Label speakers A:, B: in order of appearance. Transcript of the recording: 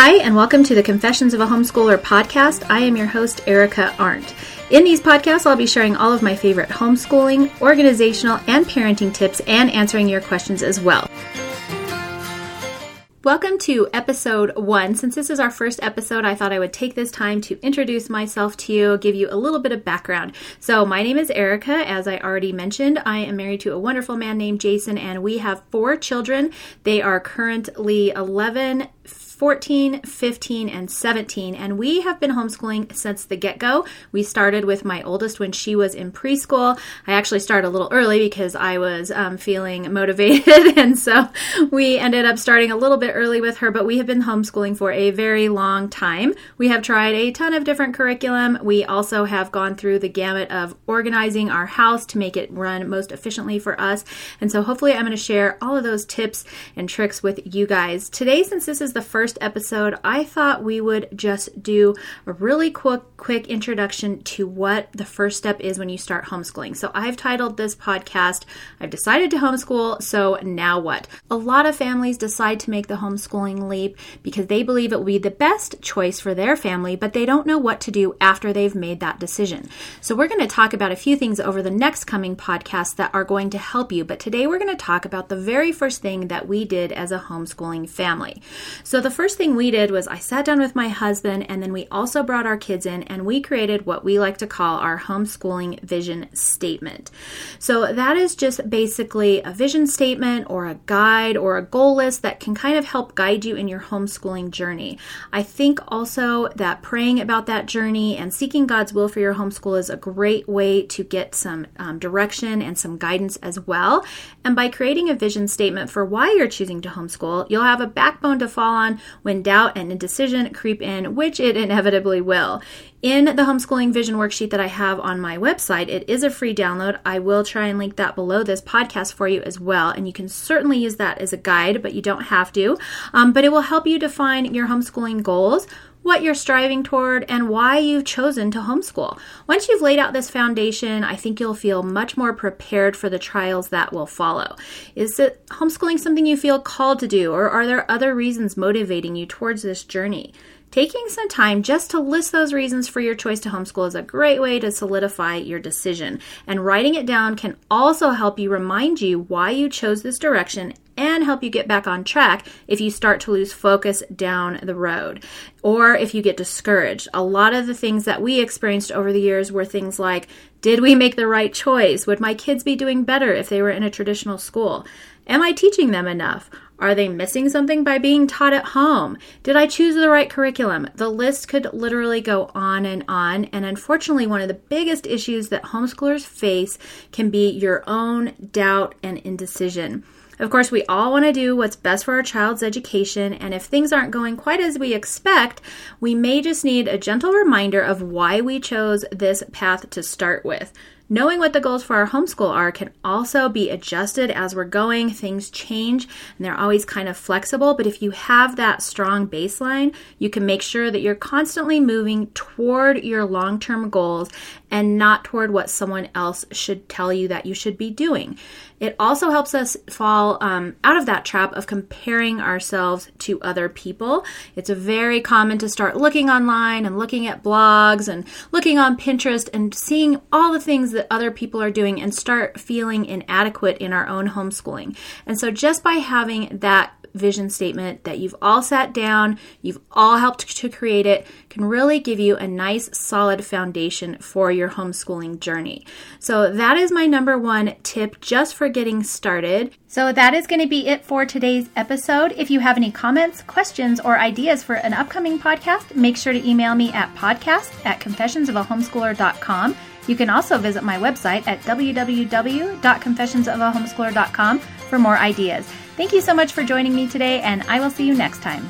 A: Hi, and welcome to the Confessions of a Homeschooler podcast. I am your host, Erica Arndt. In these podcasts, I'll be sharing all of my favorite homeschooling, organizational, and parenting tips and answering your questions as well. Welcome to episode one. Since this is our first episode, I thought I would take this time to introduce myself to you, give you a little bit of background. So, my name is Erica. As I already mentioned, I am married to a wonderful man named Jason, and we have four children. They are currently 11, 14, 15, and 17. And we have been homeschooling since the get go. We started with my oldest when she was in preschool. I actually started a little early because I was um, feeling motivated. and so we ended up starting a little bit early with her, but we have been homeschooling for a very long time. We have tried a ton of different curriculum. We also have gone through the gamut of organizing our house to make it run most efficiently for us. And so hopefully I'm going to share all of those tips and tricks with you guys. Today, since this is the first first episode, I thought we would just do a really quick quick introduction to what the first step is when you start homeschooling. So I've titled this podcast I've decided to homeschool, so now what? A lot of families decide to make the homeschooling leap because they believe it will be the best choice for their family, but they don't know what to do after they've made that decision. So we're going to talk about a few things over the next coming podcasts that are going to help you, but today we're going to talk about the very first thing that we did as a homeschooling family. So the first thing we did was I sat down with my husband and then we also brought our kids in and we created what we like to call our homeschooling vision statement. So that is just basically a vision statement or a guide or a goal list that can kind of help guide you in your homeschooling journey. I think also that praying about that journey and seeking God's will for your homeschool is a great way to get some um, direction and some guidance as well. And by creating a vision statement for why you're choosing to homeschool, you'll have a backbone to fall on when doubt and indecision creep in, which it inevitably will. In the homeschooling vision worksheet that I have on my website, it is a free download. I will try and link that below this podcast for you as well. And you can certainly use that as a guide, but you don't have to. Um, but it will help you define your homeschooling goals what you're striving toward, and why you've chosen to homeschool. Once you've laid out this foundation, I think you'll feel much more prepared for the trials that will follow. Is it homeschooling something you feel called to do, or are there other reasons motivating you towards this journey? Taking some time just to list those reasons for your choice to homeschool is a great way to solidify your decision. And writing it down can also help you remind you why you chose this direction and help you get back on track if you start to lose focus down the road or if you get discouraged. A lot of the things that we experienced over the years were things like Did we make the right choice? Would my kids be doing better if they were in a traditional school? Am I teaching them enough? Are they missing something by being taught at home? Did I choose the right curriculum? The list could literally go on and on. And unfortunately, one of the biggest issues that homeschoolers face can be your own doubt and indecision. Of course, we all want to do what's best for our child's education, and if things aren't going quite as we expect, we may just need a gentle reminder of why we chose this path to start with. Knowing what the goals for our homeschool are can also be adjusted as we're going. Things change and they're always kind of flexible, but if you have that strong baseline, you can make sure that you're constantly moving toward your long term goals and not toward what someone else should tell you that you should be doing. It also helps us fall um, out of that trap of comparing ourselves to other people. It's very common to start looking online and looking at blogs and looking on Pinterest and seeing all the things that other people are doing and start feeling inadequate in our own homeschooling. And so just by having that vision statement that you've all sat down, you've all helped to create it, can really give you a nice solid foundation for your homeschooling journey. So, that is my number one tip just for getting started. So, that is going to be it for today's episode. If you have any comments, questions, or ideas for an upcoming podcast, make sure to email me at podcast at confessionsofahomeschooler.com. You can also visit my website at www.confessionsofahomeschooler.com for more ideas. Thank you so much for joining me today, and I will see you next time.